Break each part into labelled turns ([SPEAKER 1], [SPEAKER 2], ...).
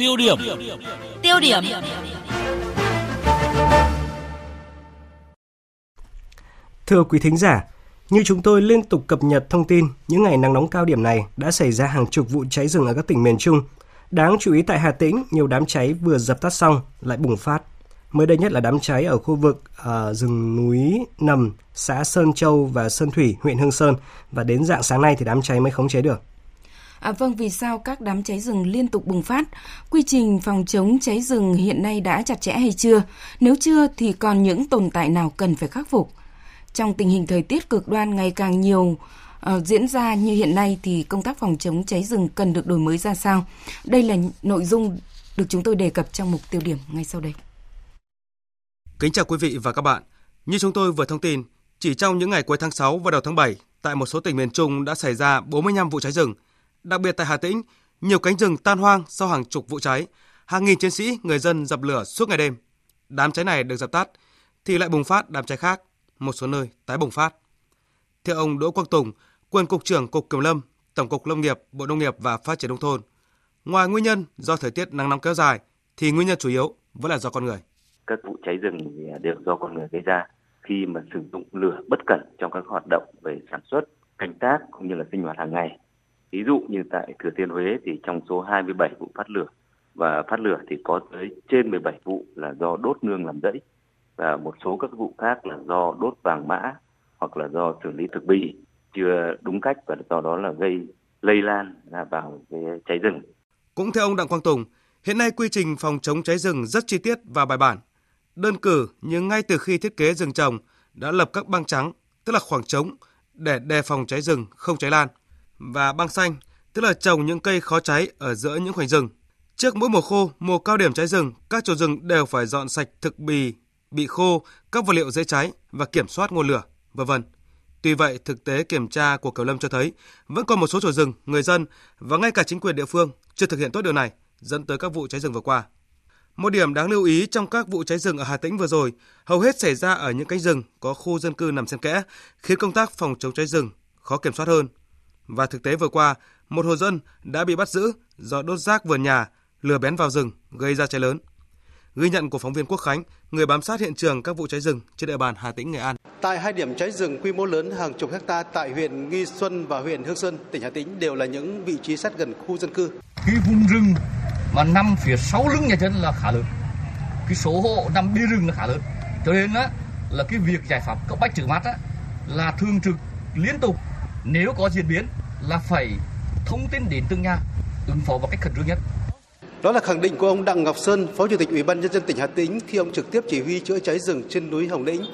[SPEAKER 1] Tiêu điểm.
[SPEAKER 2] Tiêu điểm.
[SPEAKER 3] Thưa quý thính giả, như chúng tôi liên tục cập nhật thông tin, những ngày nắng nóng cao điểm này đã xảy ra hàng chục vụ cháy rừng ở các tỉnh miền Trung. Đáng chú ý tại Hà Tĩnh, nhiều đám cháy vừa dập tắt xong lại bùng phát. Mới đây nhất là đám cháy ở khu vực uh, rừng núi Nầm, xã Sơn Châu và Sơn Thủy, huyện Hương Sơn và đến dạng sáng nay thì đám cháy mới khống chế được.
[SPEAKER 4] À, vâng, vì sao các đám cháy rừng liên tục bùng phát? Quy trình phòng chống cháy rừng hiện nay đã chặt chẽ hay chưa? Nếu chưa thì còn những tồn tại nào cần phải khắc phục? Trong tình hình thời tiết cực đoan ngày càng nhiều uh, diễn ra như hiện nay thì công tác phòng chống cháy rừng cần được đổi mới ra sao? Đây là nội dung được chúng tôi đề cập trong mục tiêu điểm ngay sau đây.
[SPEAKER 5] Kính chào quý vị và các bạn. Như chúng tôi vừa thông tin, chỉ trong những ngày cuối tháng 6 và đầu tháng 7, tại một số tỉnh miền Trung đã xảy ra 45 vụ cháy rừng. Đặc biệt tại Hà Tĩnh, nhiều cánh rừng tan hoang sau hàng chục vụ cháy. Hàng nghìn chiến sĩ, người dân dập lửa suốt ngày đêm. Đám cháy này được dập tắt, thì lại bùng phát đám cháy khác, một số nơi tái bùng phát. Theo ông Đỗ Quang Tùng, quyền cục trưởng Cục Kiểm lâm, Tổng cục Lâm nghiệp, Bộ Nông nghiệp và Phát triển nông thôn, ngoài nguyên nhân do thời tiết nắng nóng kéo dài thì nguyên nhân chủ yếu vẫn là do con người
[SPEAKER 6] các vụ cháy rừng đều do con người gây ra khi mà sử dụng lửa bất cẩn trong các hoạt động về sản xuất, canh tác cũng như là sinh hoạt hàng ngày. Ví dụ như tại Thừa Thiên Huế thì trong số 27 vụ phát lửa và phát lửa thì có tới trên 17 vụ là do đốt nương làm rẫy và một số các vụ khác là do đốt vàng mã hoặc là do xử lý thực bì chưa đúng cách và do đó là gây lây lan ra vào cái cháy rừng.
[SPEAKER 5] Cũng theo ông Đặng Quang Tùng, hiện nay quy trình phòng chống cháy rừng rất chi tiết và bài bản đơn cử nhưng ngay từ khi thiết kế rừng trồng đã lập các băng trắng, tức là khoảng trống để đề phòng cháy rừng không cháy lan và băng xanh, tức là trồng những cây khó cháy ở giữa những khoảnh rừng. Trước mỗi mùa khô, mùa cao điểm cháy rừng, các chủ rừng đều phải dọn sạch thực bì, bị khô, các vật liệu dễ cháy và kiểm soát nguồn lửa, vân vân. Tuy vậy, thực tế kiểm tra của kiểm Lâm cho thấy vẫn còn một số chủ rừng, người dân và ngay cả chính quyền địa phương chưa thực hiện tốt điều này, dẫn tới các vụ cháy rừng vừa qua. Một điểm đáng lưu ý trong các vụ cháy rừng ở Hà Tĩnh vừa rồi, hầu hết xảy ra ở những cánh rừng có khu dân cư nằm xen kẽ, khiến công tác phòng chống cháy rừng khó kiểm soát hơn. Và thực tế vừa qua, một hộ dân đã bị bắt giữ do đốt rác vườn nhà, lừa bén vào rừng gây ra cháy lớn. Ghi nhận của phóng viên Quốc Khánh, người bám sát hiện trường các vụ cháy rừng trên địa bàn Hà Tĩnh, Nghệ An.
[SPEAKER 7] Tại hai điểm cháy rừng quy mô lớn hàng chục hecta tại huyện Nghi Xuân và huyện Hương Sơn, tỉnh Hà Tĩnh đều là những vị trí sát gần khu dân cư.
[SPEAKER 8] Khi vùng rừng mà nằm phía sau lưng nhà dân là khá lớn cái số hộ nằm đi rừng là khá lớn cho nên á là cái việc giải pháp cấp bách trừ mắt á là thường trực liên tục nếu có diễn biến là phải thông tin đến từng nhà ứng phó một cách khẩn trương nhất
[SPEAKER 7] đó là khẳng định của ông Đặng Ngọc Sơn, Phó Chủ tịch Ủy ban nhân dân tỉnh Hà Tĩnh khi ông trực tiếp chỉ huy chữa cháy rừng trên núi Hồng Lĩnh.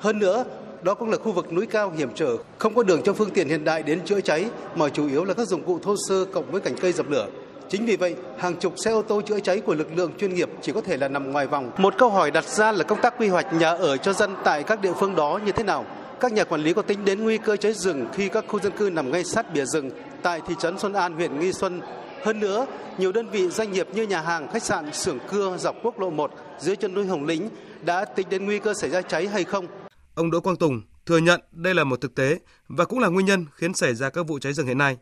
[SPEAKER 7] Hơn nữa, đó cũng là khu vực núi cao hiểm trở, không có đường cho phương tiện hiện đại đến chữa cháy mà chủ yếu là các dụng cụ thô sơ cộng với cành cây dập lửa. Chính vì vậy, hàng chục xe ô tô chữa cháy của lực lượng chuyên nghiệp chỉ có thể là nằm ngoài vòng. Một câu hỏi đặt ra là công tác quy hoạch nhà ở cho dân tại các địa phương đó như thế nào? Các nhà quản lý có tính đến nguy cơ cháy rừng khi các khu dân cư nằm ngay sát bìa rừng tại thị trấn Xuân An, huyện Nghi Xuân. Hơn nữa, nhiều đơn vị doanh nghiệp như nhà hàng, khách sạn, xưởng cưa dọc quốc lộ 1 dưới chân núi Hồng Lĩnh đã tính đến nguy cơ xảy ra cháy hay không?
[SPEAKER 5] Ông Đỗ Quang Tùng thừa nhận đây là một thực tế và cũng là nguyên nhân khiến xảy ra các vụ cháy rừng hiện nay.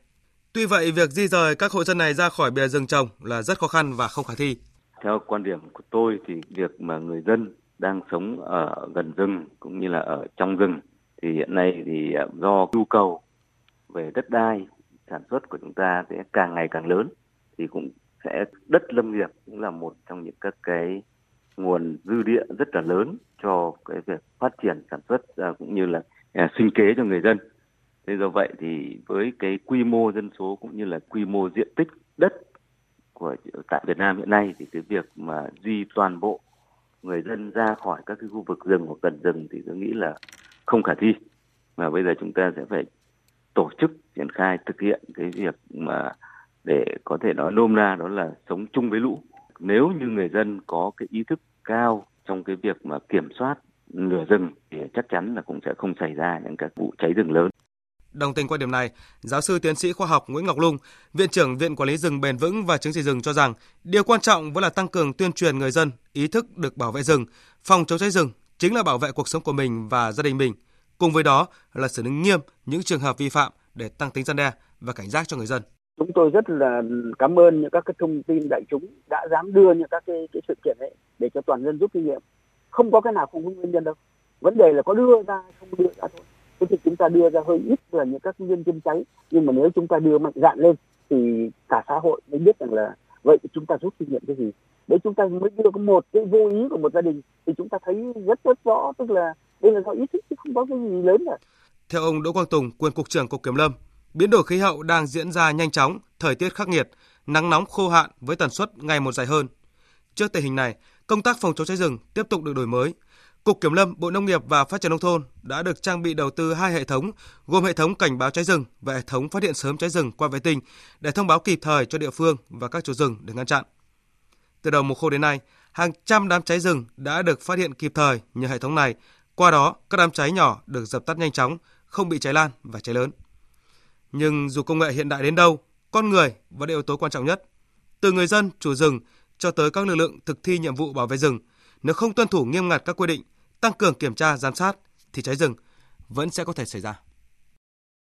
[SPEAKER 5] Tuy vậy, việc di rời các hộ dân này ra khỏi bìa rừng trồng là rất khó khăn và không khả thi.
[SPEAKER 6] Theo quan điểm của tôi thì việc mà người dân đang sống ở gần rừng cũng như là ở trong rừng thì hiện nay thì à, do nhu cầu về đất đai, sản xuất của chúng ta sẽ càng ngày càng lớn, thì cũng sẽ, đất lâm nghiệp cũng là một trong những các cái nguồn dư địa rất là lớn cho cái việc phát triển sản xuất à, cũng như là à, sinh kế cho người dân. Thế do vậy thì với cái quy mô dân số cũng như là quy mô diện tích đất của, tại Việt Nam hiện nay thì cái việc mà di toàn bộ người dân ra khỏi các cái khu vực rừng hoặc gần rừng thì tôi nghĩ là không khả thi. Mà bây giờ chúng ta sẽ phải tổ chức triển khai thực hiện cái việc mà để có thể nói nôm na đó là sống chung với lũ. Nếu như người dân có cái ý thức cao trong cái việc mà kiểm soát lửa rừng thì chắc chắn là cũng sẽ không xảy ra những các vụ cháy rừng lớn.
[SPEAKER 5] Đồng tình quan điểm này, giáo sư tiến sĩ khoa học Nguyễn Ngọc Lung, Viện trưởng Viện Quản lý rừng bền vững và chứng chỉ rừng cho rằng điều quan trọng vẫn là tăng cường tuyên truyền người dân ý thức được bảo vệ rừng, phòng chống cháy rừng chính là bảo vệ cuộc sống của mình và gia đình mình. Cùng với đó là xử lý nghiêm những trường hợp vi phạm để tăng tính gian đe và cảnh giác cho người dân.
[SPEAKER 1] chúng tôi rất là cảm ơn những các cái thông tin đại chúng đã dám đưa những các cái, cái sự kiện ấy để cho toàn dân rút kinh nghiệm. Không có cái nào không có nguyên nhân đâu. Vấn đề là có đưa ra không đưa ra thôi. Thế thì chúng ta đưa ra hơi ít là những các nguyên nhân cháy. Nhưng mà nếu chúng ta đưa mạnh dạn lên thì cả xã hội mới biết rằng là vậy chúng ta rút kinh nghiệm cái gì để chúng ta mới đưa một cái vô ý của một gia đình thì chúng ta thấy rất rất rõ tức là đây là do ý thức chứ không có cái gì lớn cả
[SPEAKER 5] theo ông Đỗ Quang Tùng, quyền cục trưởng cục kiểm lâm, biến đổi khí hậu đang diễn ra nhanh chóng, thời tiết khắc nghiệt, nắng nóng khô hạn với tần suất ngày một dài hơn. Trước tình hình này, công tác phòng chống cháy rừng tiếp tục được đổi mới. Cục Kiểm lâm, Bộ Nông nghiệp và Phát triển nông thôn đã được trang bị đầu tư hai hệ thống, gồm hệ thống cảnh báo cháy rừng và hệ thống phát hiện sớm cháy rừng qua vệ tinh để thông báo kịp thời cho địa phương và các chủ rừng để ngăn chặn. Từ đầu mùa khô đến nay, hàng trăm đám cháy rừng đã được phát hiện kịp thời nhờ hệ thống này. Qua đó, các đám cháy nhỏ được dập tắt nhanh chóng, không bị cháy lan và cháy lớn. Nhưng dù công nghệ hiện đại đến đâu, con người vẫn là yếu tố quan trọng nhất. Từ người dân, chủ rừng cho tới các lực lượng thực thi nhiệm vụ bảo vệ rừng, nếu không tuân thủ nghiêm ngặt các quy định, tăng cường kiểm tra giám sát thì cháy rừng vẫn sẽ có thể xảy ra.